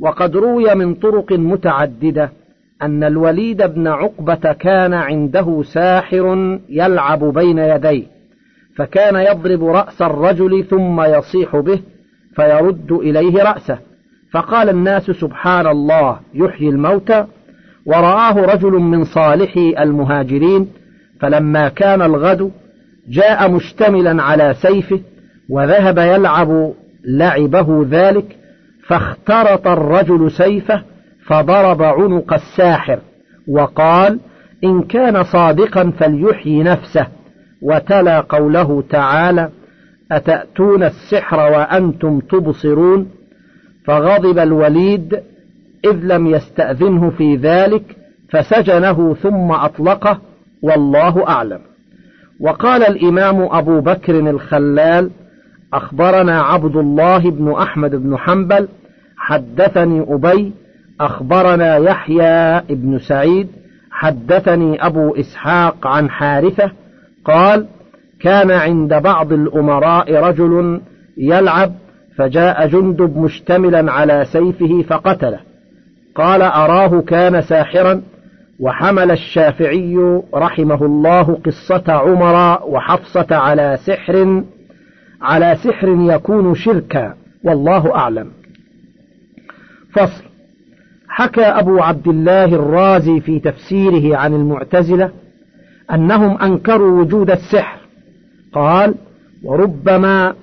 وقد روي من طرق متعددة أن الوليد بن عقبة كان عنده ساحر يلعب بين يديه فكان يضرب رأس الرجل ثم يصيح به فيرد إليه رأسه. فقال الناس سبحان الله يحيي الموتى. ورآه رجل من صالحي المهاجرين فلما كان الغد جاء مشتملا على سيفه وذهب يلعب لعبه ذلك فاخترط الرجل سيفه فضرب عنق الساحر وقال إن كان صادقا فليحيي نفسه وتلا قوله تعالى أتأتون السحر وأنتم تبصرون فغضب الوليد إذ لم يستأذنه في ذلك فسجنه ثم أطلقه والله أعلم. وقال الإمام أبو بكر الخلال أخبرنا عبد الله بن أحمد بن حنبل حدثني أبي أخبرنا يحيى بن سعيد حدثني أبو إسحاق عن حارثة قال كان عند بعض الأمراء رجل يلعب فجاء جندب مشتملا على سيفه فقتله. قال أراه كان ساحرا وحمل الشافعي رحمه الله قصة عمر وحفصة على سحر على سحر يكون شركا والله أعلم. فصل. حكى أبو عبد الله الرازي في تفسيره عن المعتزلة أنهم أنكروا وجود السحر. قال وربما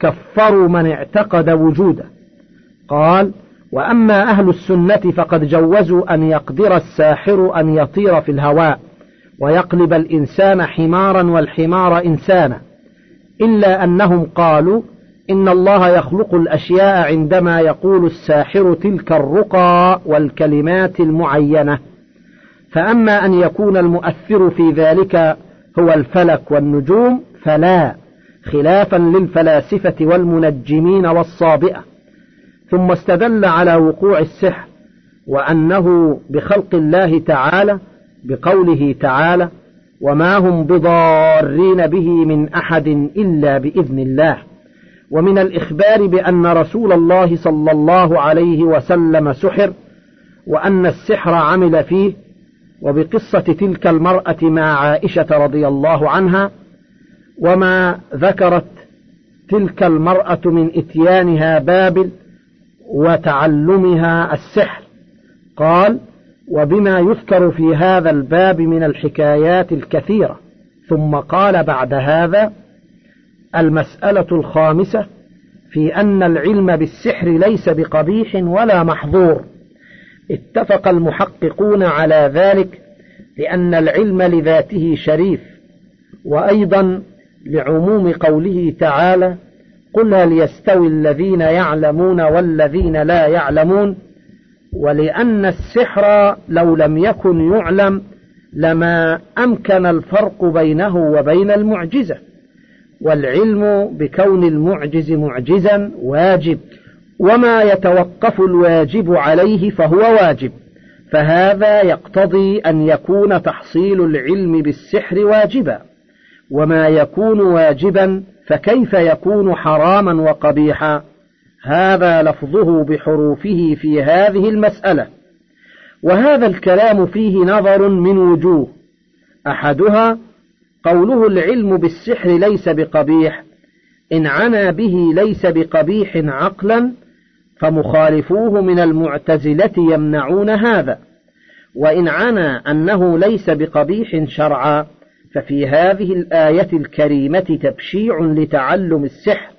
كفروا من اعتقد وجوده قال وأما أهل السنة فقد جوزوا أن يقدر الساحر أن يطير في الهواء ويقلب الإنسان حمارا والحمار إنسانا إلا أنهم قالوا إن الله يخلق الأشياء عندما يقول الساحر تلك الرقى والكلمات المعينة. فأما أن يكون المؤثر في ذلك هو الفلك والنجوم فلا. خلافا للفلاسفة والمنجمين والصابئة. ثم استدل على وقوع السحر وأنه بخلق الله تعالى بقوله تعالى وما هم بضارين به من أحد إلا بإذن الله. ومن الإخبار بأن رسول الله صلى الله عليه وسلم سحر وأن السحر عمل فيه وبقصة تلك المرأة مع عائشة رضي الله عنها وما ذكرت تلك المرأة من إتيانها بابل وتعلمها السحر. قال وبما يذكر في هذا الباب من الحكايات الكثيرة. ثم قال بعد هذا المسألة الخامسة في أن العلم بالسحر ليس بقبيح ولا محظور. اتفق المحققون على ذلك لأن العلم لذاته شريف. وأيضا لعموم قوله تعالى قل هل يستوي الذين يعلمون والذين لا يعلمون؟ ولأن السحر لو لم يكن يعلم لما أمكن الفرق بينه وبين المعجزة والعلم بكون المعجز معجزا واجب وما يتوقف الواجب عليه فهو واجب فهذا يقتضي أن يكون تحصيل العلم بالسحر واجبا وما يكون واجبا فكيف يكون حراما وقبيحا؟ هذا لفظه بحروفه في هذه المسألة. وهذا الكلام فيه نظر من وجوه. أحدها قوله العلم بالسحر ليس بقبيح إن عنا به ليس بقبيح عقلا فمخالفوه من المعتزلة يمنعون هذا. وإن عنا أنه ليس بقبيح شرعا ففي هذه الآية الكريمة تبشيع لتعلم السحر.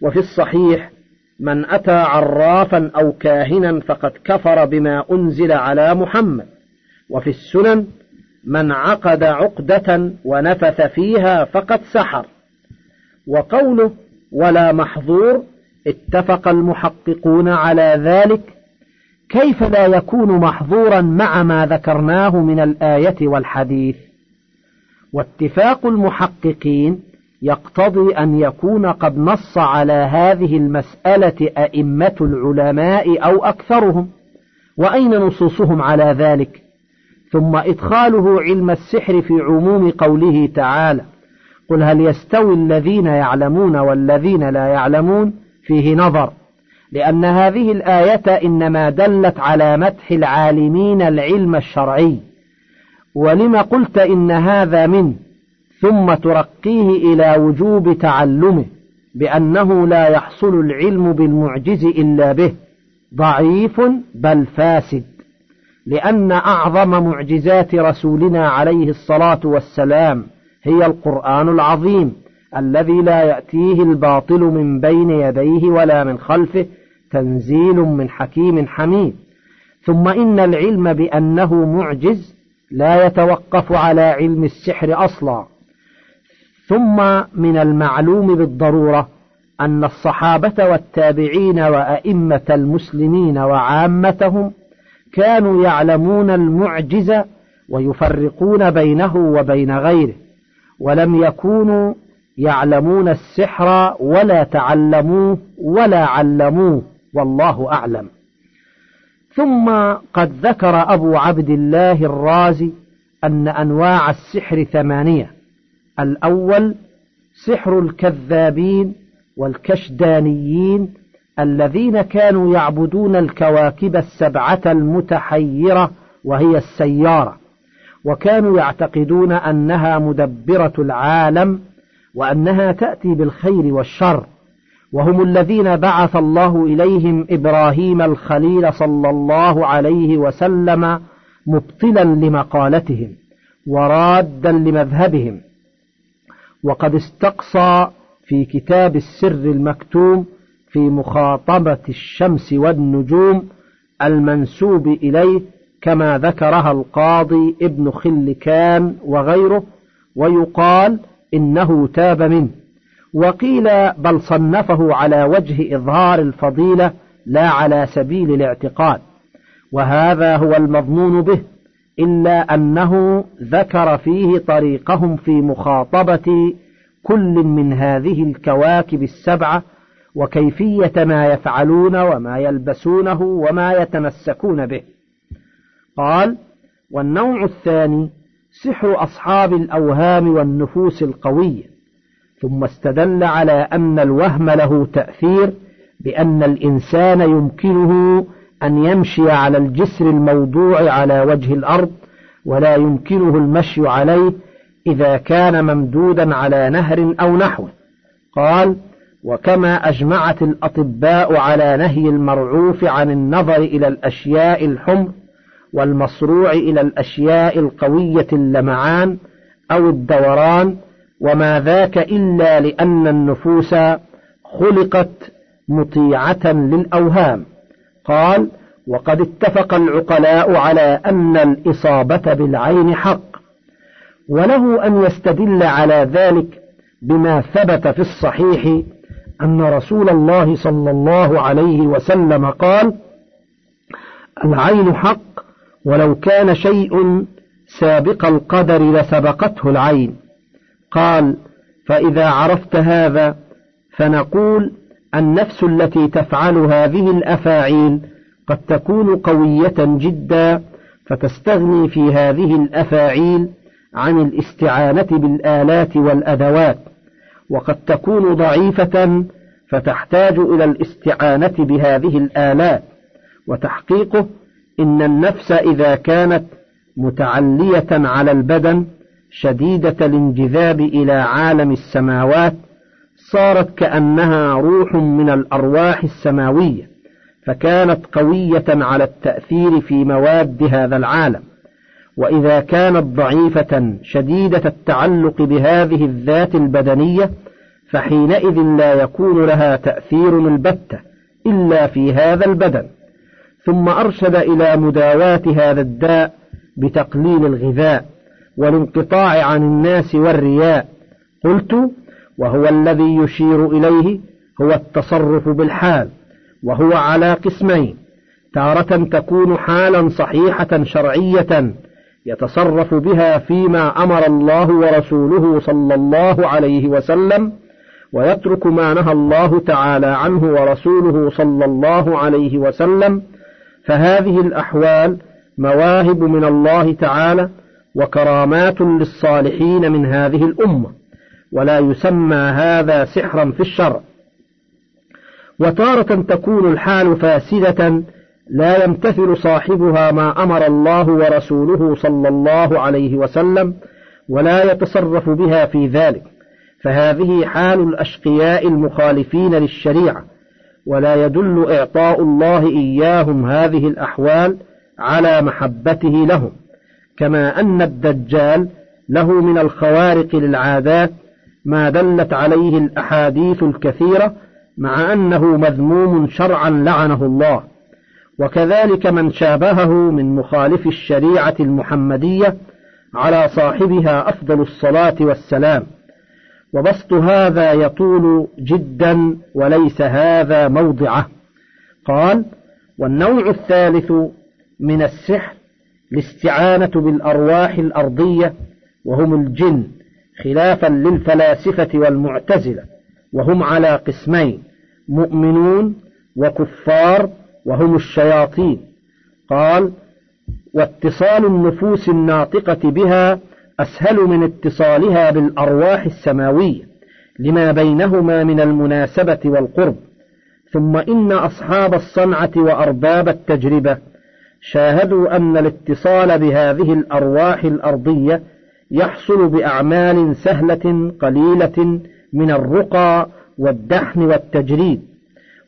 وفي الصحيح من أتى عرافا أو كاهنا فقد كفر بما أنزل على محمد. وفي السنن من عقد عقدة ونفث فيها فقد سحر. وقوله ولا محظور اتفق المحققون على ذلك. كيف لا يكون محظورا مع ما ذكرناه من الآية والحديث؟ واتفاق المحققين يقتضي أن يكون قد نص على هذه المسألة أئمة العلماء أو أكثرهم وأين نصوصهم على ذلك؟ ثم إدخاله علم السحر في عموم قوله تعالى قل هل يستوي الذين يعلمون والذين لا يعلمون؟ فيه نظر لأن هذه الآية إنما دلت على مدح العالمين العلم الشرعي. ولم قلت إن هذا منه ثم ترقيه إلى وجوب تعلمه بأنه لا يحصل العلم بالمعجز إلا به. ضعيف بل فاسد. لأن أعظم معجزات رسولنا عليه الصلاة والسلام هي القرآن العظيم الذي لا يأتيه الباطل من بين يديه ولا من خلفه تنزيل من حكيم حميد. ثم إن العلم بأنه معجز لا يتوقف على علم السحر أصلا. ثم من المعلوم بالضرورة أن الصحابة والتابعين وأئمة المسلمين وعامتهم كانوا يعلمون المعجز ويفرقون بينه وبين غيره ولم يكونوا يعلمون السحر ولا تعلموه ولا علموه والله أعلم. ثم قد ذكر أبو عبد الله الرازي أن أنواع السحر ثمانية. الأول سحر الكذابين والكشدانيين الذين كانوا يعبدون الكواكب السبعة المتحيرة وهي السيارة وكانوا يعتقدون أنها مدبرة العالم وأنها تأتي بالخير والشر وهم الذين بعث الله إليهم إبراهيم الخليل صلى الله عليه وسلم مبطلا لمقالتهم ورادا لمذهبهم. وقد استقصى في كتاب السر المكتوم في مخاطبة الشمس والنجوم المنسوب إليه كما ذكرها القاضي ابن خلكان وغيره ويقال إنه تاب منه. وقيل بل صنفه على وجه إظهار الفضيلة لا على سبيل الاعتقاد. وهذا هو المضمون به. إلا أنه ذكر فيه طريقهم في مخاطبة كل من هذه الكواكب السبعة وكيفية ما يفعلون وما يلبسونه وما يتمسكون به. قال والنوع الثاني سحر أصحاب الأوهام والنفوس القوية ثم استدل على أن الوهم له تأثير بأن الإنسان يمكنه أن يمشي على الجسر الموضوع على وجه الأرض ولا يمكنه المشي عليه إذا كان ممدودا على نهر أو نحوه. قال وكما أجمعت الأطباء على نهي المرعوف عن النظر إلى الأشياء الحمر والمصروع إلى الأشياء القوية اللمعان أو الدوران وما ذاك إلا لأن النفوس خلقت مطيعة للأوهام. قال وقد اتفق العقلاء على أن الإصابة بالعين حق وله أن يستدل على ذلك بما ثبت في الصحيح أن رسول الله صلى الله عليه وسلم قال العين حق ولو كان شيء سابق القدر لسبقته العين. قال فإذا عرفت هذا فنقول النفس التي تفعل هذه الأفاعيل قد تكون قوية جدا فتستغني في هذه الأفاعيل عن الاستعانة بالآلات والأدوات وقد تكون ضعيفة فتحتاج إلى الاستعانة بهذه الآلات وتحقيقه إن النفس إذا كانت متعلية على البدن شديدة الانجذاب إلى عالم السماوات صارت كأنها روح من الأرواح السماوية فكانت قوية على التأثير في مواد هذا العالم. وإذا كانت ضعيفة شديدة التعلق بهذه الذات البدنية فحينئذ لا يكون لها تأثير البتة إلا في هذا البدن. ثم أرشد إلى مداواة هذا الداء بتقليل الغذاء والانقطاع عن الناس والرياء. قلت وهو الذي يشير إليه هو التصرف بالحال وهو على قسمين. تارة تكون حالا صحيحة شرعية يتصرف بها فيما أمر الله ورسوله صلى الله عليه وسلم ويترك ما نهى الله تعالى عنه ورسوله صلى الله عليه وسلم. فهذه الأحوال مواهب من الله تعالى وكرامات للصالحين من هذه الأمة. ولا يسمى هذا سحرا في الشرع. وتارة تكون الحال فاسدة لا يمتثل صاحبها ما أمر الله ورسوله صلى الله عليه وسلم ولا يتصرف بها في ذلك. فهذه حال الأشقياء المخالفين للشريعة ولا يدل إعطاء الله إياهم هذه الأحوال على محبته لهم. كما أن الدجال له من الخوارق للعادات ما دلت عليه الأحاديث الكثيرة مع أنه مذموم شرعا لعنه الله. وكذلك من شابهه من مخالف الشريعة المحمدية على صاحبها أفضل الصلاة والسلام. وبسط هذا يطول جدا وليس هذا موضعه. قال والنوع الثالث من السحر الاستعانة بالأرواح الأرضية وهم الجن. خلافا للفلاسفة والمعتزلة وهم على قسمين مؤمنون وكفار وهم الشياطين. قال واتصال النفوس الناطقة بها أسهل من اتصالها بالأرواح السماوية لما بينهما من المناسبة والقرب. ثم إن أصحاب الصنعة وأرباب التجربة شاهدوا أن الاتصال بهذه الأرواح الأرضية يحصل بأعمال سهلة قليلة من الرقى والدحن والتجريد.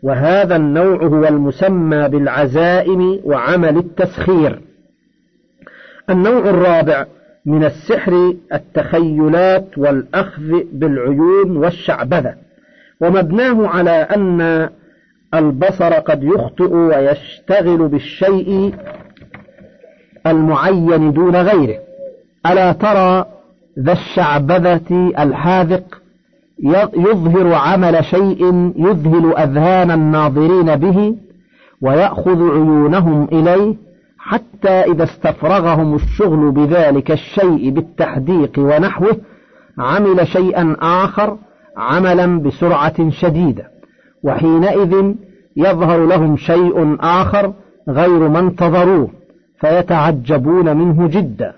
وهذا النوع هو المسمى بالعزائم وعمل التسخير. النوع الرابع من السحر التخيلات والأخذ بالعيون والشعبذة. ومبناه على أن البصر قد يخطئ ويشتغل بالشيء المعين دون غيره. ألا ترى ذا الشعبذة الحاذق يظهر عمل شيء يذهل أذهان الناظرين به ويأخذ عيونهم إليه حتى إذا استفرغهم الشغل بذلك الشيء بالتحديق ونحوه عمل شيئا آخر عملا بسرعة شديدة وحينئذ يظهر لهم شيء آخر غير ما انتظروه فيتعجبون منه جدا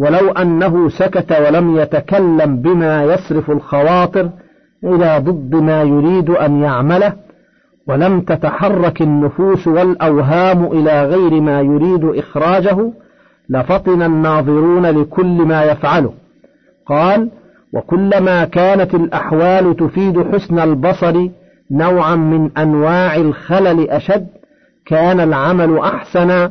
ولو أنه سكت ولم يتكلم بما يصرف الخواطر إلى ضد ما يريد أن يعمله ولم تتحرك النفوس والأوهام إلى غير ما يريد إخراجه لفطن الناظرون لكل ما يفعله. قال وكلما كانت الأحوال تفيد حسن البصر نوعا من أنواع الخلل أشد كان العمل أحسن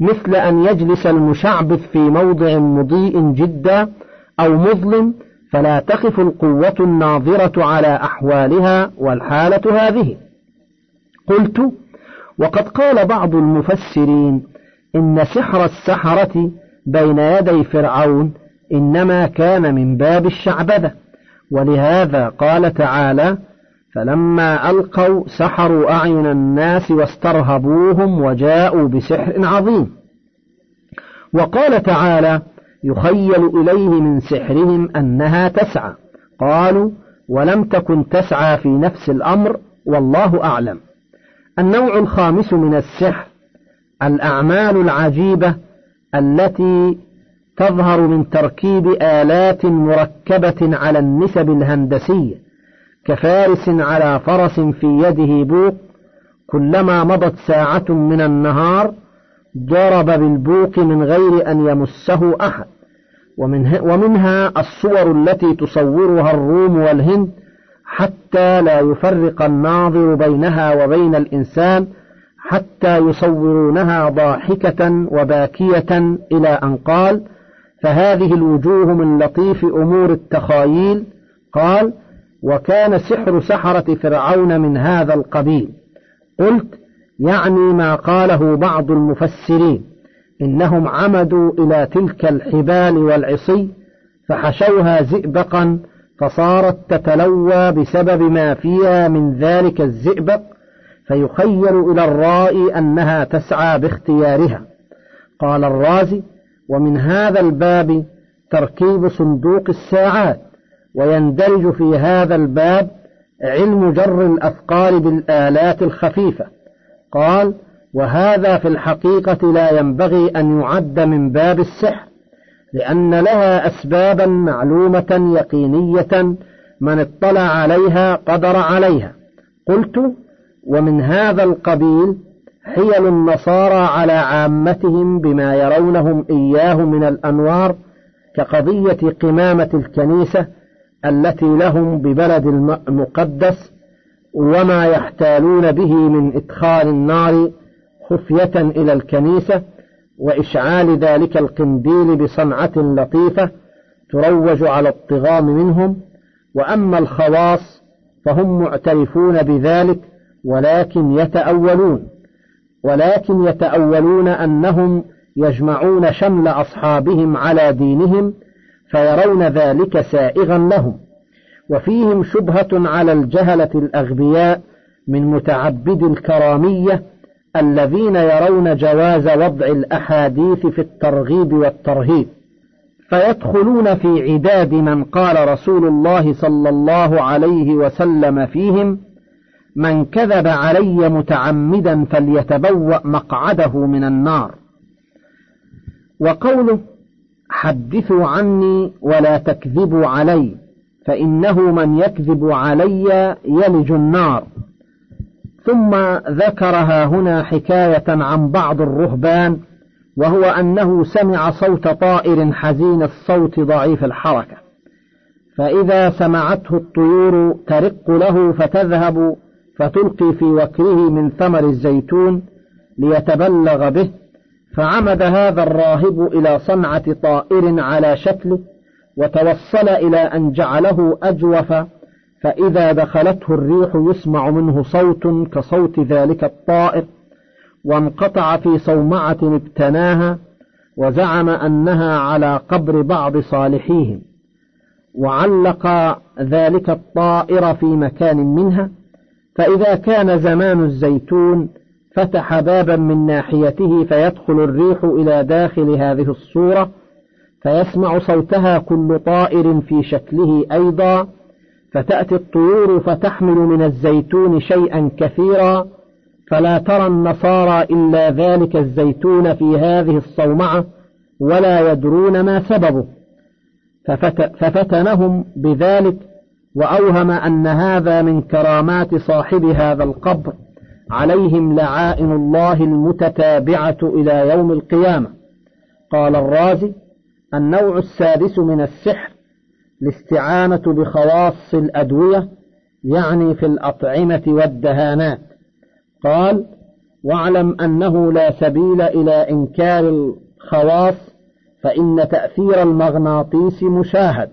مثل أن يجلس المشعبث في موضع مضيء جدا أو مظلم فلا تخف القوة الناظرة على أحوالها والحالة هذه. قلت وقد قال بعض المفسرين إن سحر السحرة بين يدي فرعون إنما كان من باب الشعبذة. ولهذا قال تعالى فلما ألقوا سحروا أعين الناس واسترهبوهم وجاءوا بسحر عظيم. وقال تعالى يخيل إليه من سحرهم أنها تسعى. قالوا ولم تكن تسعى في نفس الأمر والله أعلم. النوع الخامس من السحر الأعمال العجيبة التي تظهر من تركيب آلات مركبة على النسب الهندسية. كفارس على فرس في يده بوق كلما مضت ساعة من النهار ضرب بالبوق من غير أن يمسه أحد. ومنها الصور التي تصورها الروم والهند حتى لا يفرق الناظر بينها وبين الإنسان حتى يصورونها ضاحكة وباكية إلى أن قال فهذه الوجوه من لطيف أمور التخايل قال وكان سحر سحرة فرعون من هذا القبيل. قلت يعني ما قاله بعض المفسرين إنهم عمدوا إلى تلك الحبال والعصي فحشوها زئبقا فصارت تتلوى بسبب ما فيها من ذلك الزئبق فيخيل إلى الرائي أنها تسعى باختيارها. قال الرازي ومن هذا الباب تركيب صندوق الساعات. ويندرج في هذا الباب علم جر الأثقال بالآلات الخفيفة. قال وهذا في الحقيقة لا ينبغي أن يعد من باب السحر لأن لها أسبابا معلومة يقينية من اطلع عليها قدر عليها. قلت ومن هذا القبيل حيل النصارى على عامتهم بما يرونهم إياه من الأنوار كقضية قمامة الكنيسة التي لهم ببلد المقدس وما يحتالون به من إدخال النار خفية إلى الكنيسة وإشعال ذلك القنديل بصنعة لطيفة تروج على الطغام منهم وأما الخواص فهم معترفون بذلك ولكن يتأولون ولكن يتأولون أنهم يجمعون شمل أصحابهم على دينهم فيرون ذلك سائغا لهم. وفيهم شبهة على الجهلة الأغبياء من متعبد الكرامية الذين يرون جواز وضع الأحاديث في الترغيب والترهيب. فيدخلون في عداد من قال رسول الله صلى الله عليه وسلم فيهم من كذب علي متعمدا فليتبوأ مقعده من النار. وقوله حدثوا عني ولا تكذبوا علي فإنه من يكذب علي يلج النار. ثم ذكرها هنا حكاية عن بعض الرهبان وهو أنه سمع صوت طائر حزين الصوت ضعيف الحركة. فإذا سمعته الطيور ترق له فتذهب فتلقي في وكره من ثمر الزيتون ليتبلغ به. فعمد هذا الراهب إلى صنعة طائر على شكله وتوصل إلى أن جعله أجوف فإذا دخلته الريح يسمع منه صوت كصوت ذلك الطائر وانقطع في صومعة ابتناها وزعم أنها على قبر بعض صالحيهم. وعلق ذلك الطائر في مكان منها فإذا كان زمان الزيتون فتح بابا من ناحيته فيدخل الريح إلى داخل هذه الصورة فيسمع صوتها كل طائر في شكله أيضا فتأتي الطيور فتحمل من الزيتون شيئا كثيرا فلا ترى النصارى إلا ذلك الزيتون في هذه الصومعة ولا يدرون ما سببه. ففتنهم بذلك وأوهم أن هذا من كرامات صاحب هذا القبر. عليهم لعائن الله المتتابعة إلى يوم القيامة. قال الرازي النوع السادس من السحر الاستعانة بخواص الأدوية يعني في الأطعمة والدهانات. قال واعلم أنه لا سبيل إلى إنكار الخواص فإن تأثير المغناطيس مشاهد.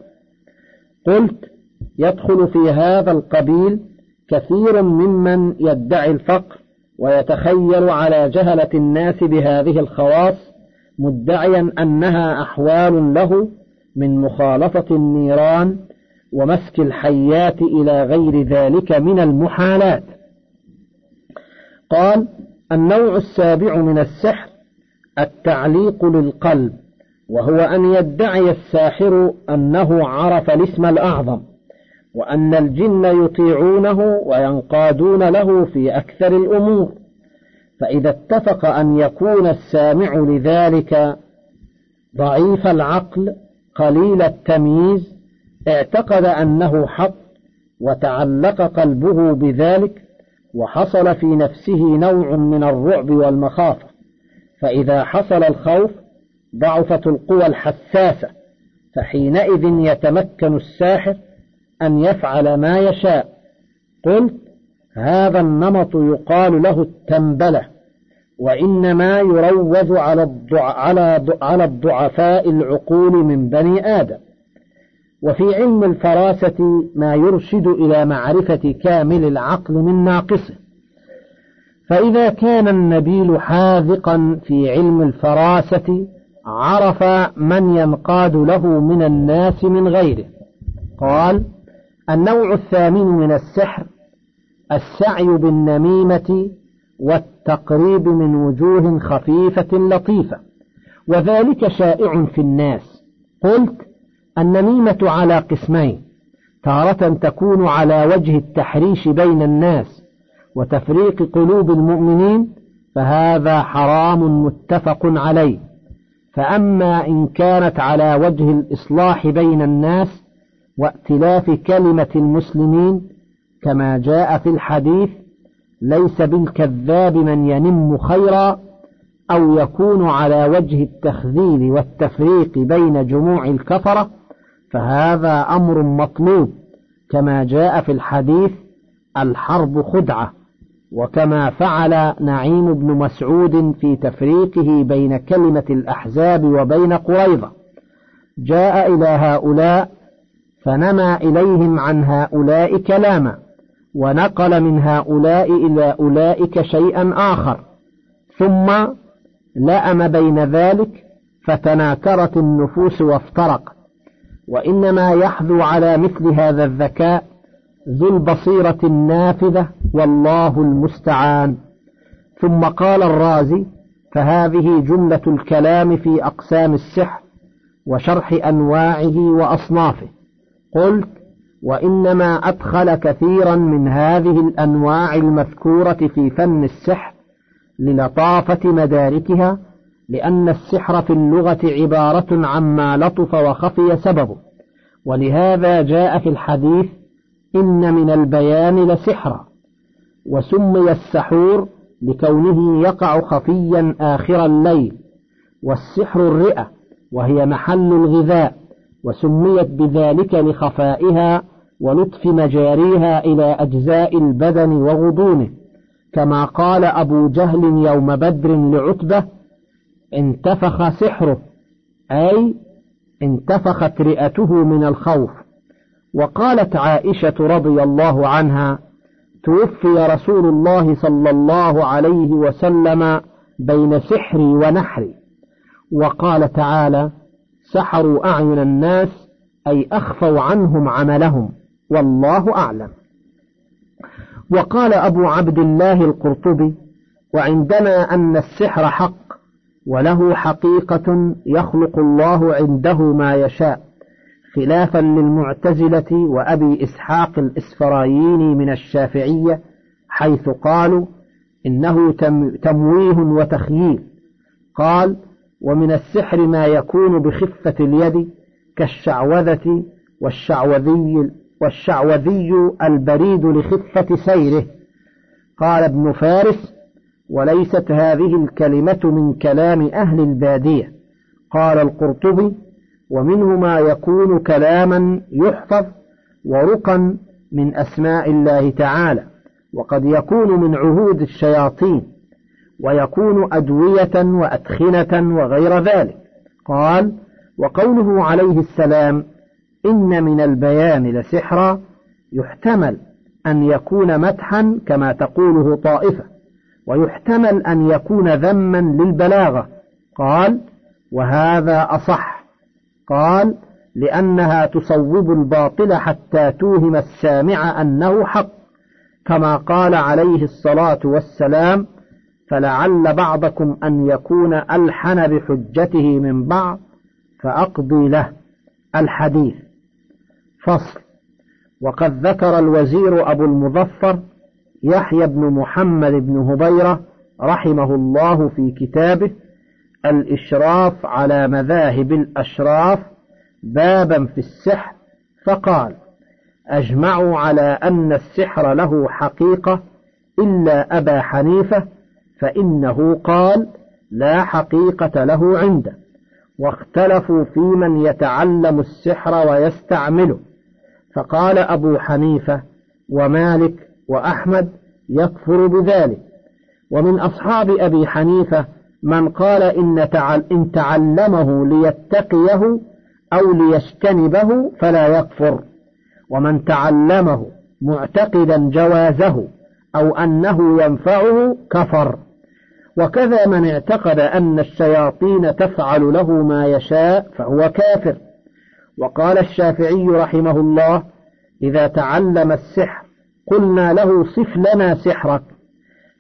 قلت يدخل في هذا القبيل كثير ممن يدعي الفقر ويتخيل على جهلة الناس بهذه الخواص مدعيا أنها أحوال له من مخالطة النيران ومسك الحيات إلى غير ذلك من المحالات. قال النوع السابع من السحر التعليق للقلب وهو أن يدعي الساحر أنه عرف الاسم الأعظم. وأن الجن يطيعونه وينقادون له في أكثر الأمور. فإذا اتفق أن يكون السامع لذلك ضعيف العقل قليل التمييز اعتقد أنه حق وتعلق قلبه بذلك وحصل في نفسه نوع من الرعب والمخافة فإذا حصل الخوف ضعفت القوى الحساسة فحينئذ يتمكن الساحر أن يفعل ما يشاء. قلت هذا النمط يقال له التنبلة وإنما يروج على على على الضعفاء العقول من بني آدم. وفي علم الفراسة ما يرشد إلى معرفة كامل العقل من ناقصه. فإذا كان النبيل حاذقا في علم الفراسة عرف من ينقاد له من الناس من غيره. قال النوع الثامن من السحر السعي بالنميمة والتقريب من وجوه خفيفة لطيفة. وذلك شائع في الناس. قلت النميمة على قسمين تارة تكون على وجه التحريش بين الناس وتفريق قلوب المؤمنين فهذا حرام متفق عليه. فأما إن كانت على وجه الإصلاح بين الناس وائتلاف كلمة المسلمين كما جاء في الحديث ليس بالكذاب من ينم خيرا أو يكون على وجه التخذيل والتفريق بين جموع الكفرة فهذا أمر مطلوب كما جاء في الحديث الحرب خدعة وكما فعل نعيم بن مسعود في تفريقه بين كلمة الأحزاب وبين قريظة. جاء إلى هؤلاء فنمى إليهم عن هؤلاء كلاما ونقل من هؤلاء إلى أولئك شيئا آخر. ثم لأم بين ذلك فتناكرت النفوس وافترقت وإنما يحذو على مثل هذا الذكاء ذو البصيرة النافذة والله المستعان. ثم قال الرازي فهذه جملة الكلام في أقسام السحر وشرح أنواعه وأصنافه. قلت وإنما أدخل كثيرا من هذه الأنواع المذكورة في فن السحر للطافة مداركها لأن السحر في اللغة عبارة عما لطف وخفي سببه ولهذا جاء في الحديث إن من البيان لسحرا وسمي السحور لكونه يقع خفيا آخر الليل والسحر الرئة وهي محل الغذاء. وسميت بذلك لخفائها ولطف مجاريها إلى أجزاء البدن وغضونه كما قال أبو جهل يوم بدر لعتبة انتفخ سحره أي انتفخت رئته من الخوف. وقالت عائشة رضي الله عنها توفي رسول الله صلى الله عليه وسلم بين سحري ونحري. وقال تعالى سحروا أعين الناس أي أخفوا عنهم عملهم والله أعلم. وقال أبو عبد الله القرطبي وعندنا أن السحر حق وله حقيقة يخلق الله عنده ما يشاء خلافا للمعتزلة وأبي إسحاق الإسفراييني من الشافعية حيث قالوا إنه تمويه وتخييل. قال ومن السحر ما يكون بخفة اليد كالشعوذة والشعوذي والشعوذي البريد لخفة سيره. قال ابن فارس وليست هذه الكلمة من كلام أهل البادية. قال القرطبي ومنه ما يكون كلاما يحفظ ورقا من أسماء الله تعالى وقد يكون من عهود الشياطين ويكون أدوية وأدخنة وغير ذلك. قال وقوله عليه السلام إن من البيان لسحرا يحتمل أن يكون مدحا كما تقوله طائفة ويحتمل أن يكون ذما للبلاغة. قال وهذا أصح. قال لأنها تصوب الباطل حتى توهم السامع أنه حق كما قال عليه الصلاة والسلام فلعل بعضكم أن يكون ألحن بحجته من بعض فأقضي له الحديث. فصل. وقد ذكر الوزير أبو المظفر يحيى بن محمد بن هبيرة رحمه الله في كتابه الإشراف على مذاهب الأشراف بابا في السحر فقال أجمعوا على أن السحر له حقيقة إلا أبا حنيفة فإنه قال لا حقيقة له عنده. واختلفوا في من يتعلم السحر ويستعمله. فقال أبو حنيفة ومالك وأحمد يكفر بذلك. ومن أصحاب أبي حنيفة من قال إن, تعل إن تعلمه ليتقيه أو ليجتنبه فلا يكفر. ومن تعلمه معتقدا جوازه أو أنه ينفعه كفر. وكذا من اعتقد أن الشياطين تفعل له ما يشاء فهو كافر. وقال الشافعي رحمه الله إذا تعلم السحر قلنا له صف لنا سحرك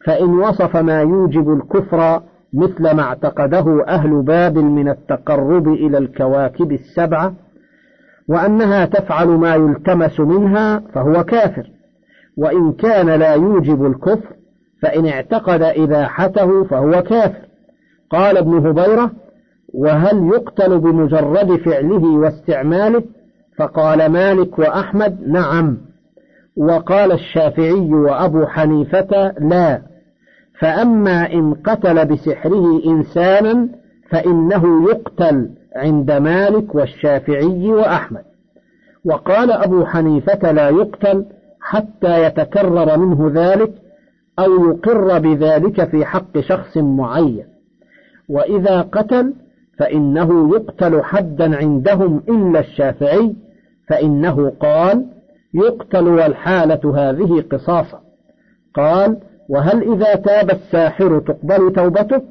فإن وصف ما يوجب الكفر مثل ما اعتقده أهل بابل من التقرب إلى الكواكب السبعة وأنها تفعل ما يلتمس منها فهو كافر. وإن كان لا يوجب الكفر فإن اعتقد إباحته فهو كافر. قال ابن هبيرة وهل يقتل بمجرد فعله واستعماله؟ فقال مالك وأحمد نعم. وقال الشافعي وأبو حنيفة لا. فأما إن قتل بسحره إنسانا فإنه يقتل عند مالك والشافعي وأحمد. وقال أبو حنيفة لا يقتل حتى يتكرر منه ذلك أو يقر بذلك في حق شخص معين. وإذا قتل فإنه يقتل حدا عندهم إلا الشافعي فإنه قال يقتل والحالة هذه قصاصا قال وهل إذا تاب الساحر تقبل توبته؟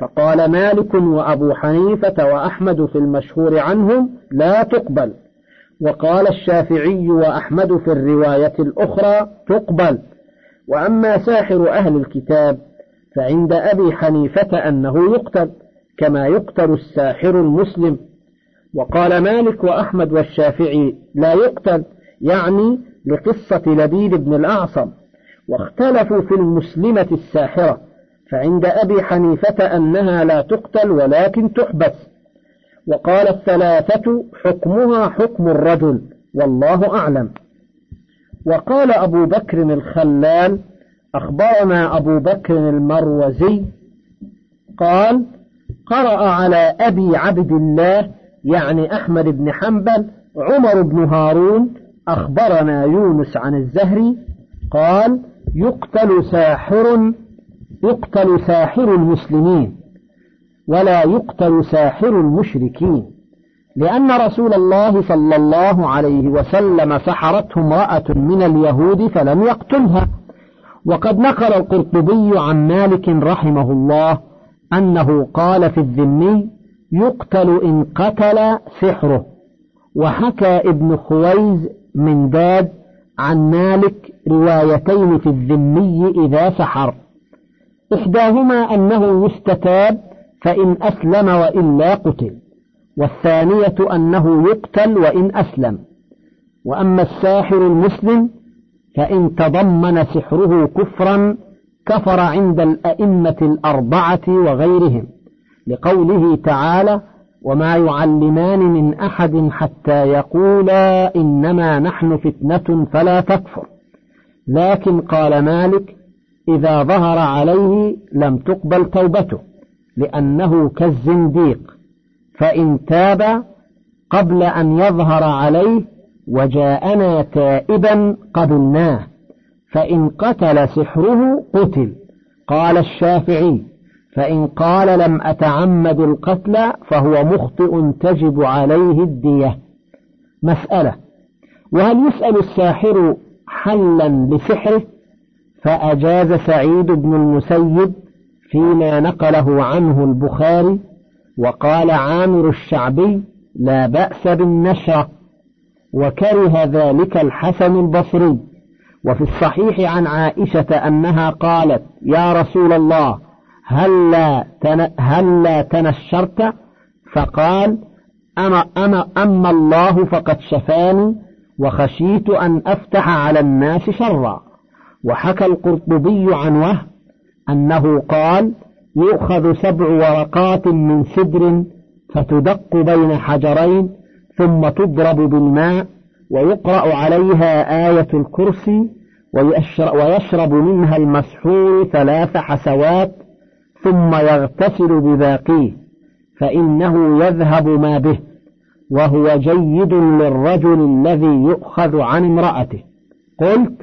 فقال مالك وأبو حنيفة وأحمد في المشهور عنهم لا تقبل. وقال الشافعي وأحمد في الرواية الأخرى تقبل. وأما ساحر أهل الكتاب فعند أبي حنيفة أنه يقتل كما يقتل الساحر المسلم. وقال مالك وأحمد والشافعي لا يقتل يعني لقصة لبيد بن الأعصم. واختلفوا في المسلمة الساحرة فعند أبي حنيفة أنها لا تقتل ولكن تحبس. وقال الثلاثة حكمها حكم الرجل والله أعلم. وقال أبو بكر الخلال أخبرنا أبو بكر المروزي قال قرأ على أبي عبد الله يعني أحمد بن حنبل عمر بن هارون أخبرنا يونس عن الزهري قال يقتل ساحر يقتل ساحر المسلمين ولا يقتل ساحر المشركين. لأن رسول الله صلى الله عليه وسلم سحرته امرأة من اليهود فلم يقتلها. وقد نقل القرطبي عن مالك رحمه الله أنه قال في الذمي يقتل إن قتل سحره وحكى ابن خويز من داد عن مالك روايتين في الذمي إذا سحر. إحداهما أنه يستتاب فإن أسلم وإلا قتل. والثانية أنه يقتل وإن أسلم. وأما الساحر المسلم فإن تضمن سحره كفرا كفر عند الأئمة الأربعة وغيرهم لقوله تعالى وما يعلمان من أحد حتى يقولا إنما نحن فتنة فلا تكفر لكن قال مالك إذا ظهر عليه لم تقبل توبته لأنه كالزنديق فإن تاب قبل أن يظهر عليه وجاءنا تائبا قبلناه فإن قتل سحره قتل قال الشافعي فإن قال لم أتعمد القتل فهو مخطئ تجب عليه الدية. مسألة وهل يسأل الساحر حلا لسحره فأجاز سعيد بن المسيب فيما نقله عنه البخاري وقال عامر الشعبي لا بأس بالنشرة وكره ذلك الحسن البصري. وفي الصحيح عن عائشة أنها قالت يا رسول الله هلا هل هلا تنشرت؟ فقال أنا أنا أما الله فقد شفاني وخشيت أن أفتح على الناس شرا. وحكى القرطبي عن وهب أنه قال يؤخذ سبع ورقات من سدر فتدق بين حجرين ثم تضرب بالماء ويقرأ عليها آية الكرسي ويشرب منها المسحور ثلاث حسوات ثم يغتسل بباقيه فإنه يذهب ما به وهو جيد للرجل الذي يؤخذ عن امرأته. قلت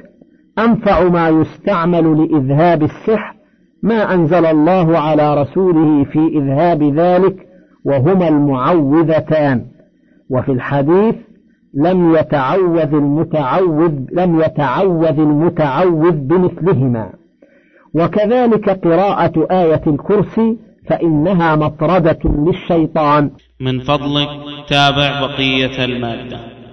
أنفع ما يستعمل لإذهاب السحر ما أنزل الله على رسوله في إذهاب ذلك وهما المعوذتان. وفي الحديث لم يتعوذ المتعوذ لم يتعوذ المتعوذ بمثلهما. وكذلك قراءة آية الكرسي فإنها مطردة للشيطان. من فضلك تابع بقية المادة.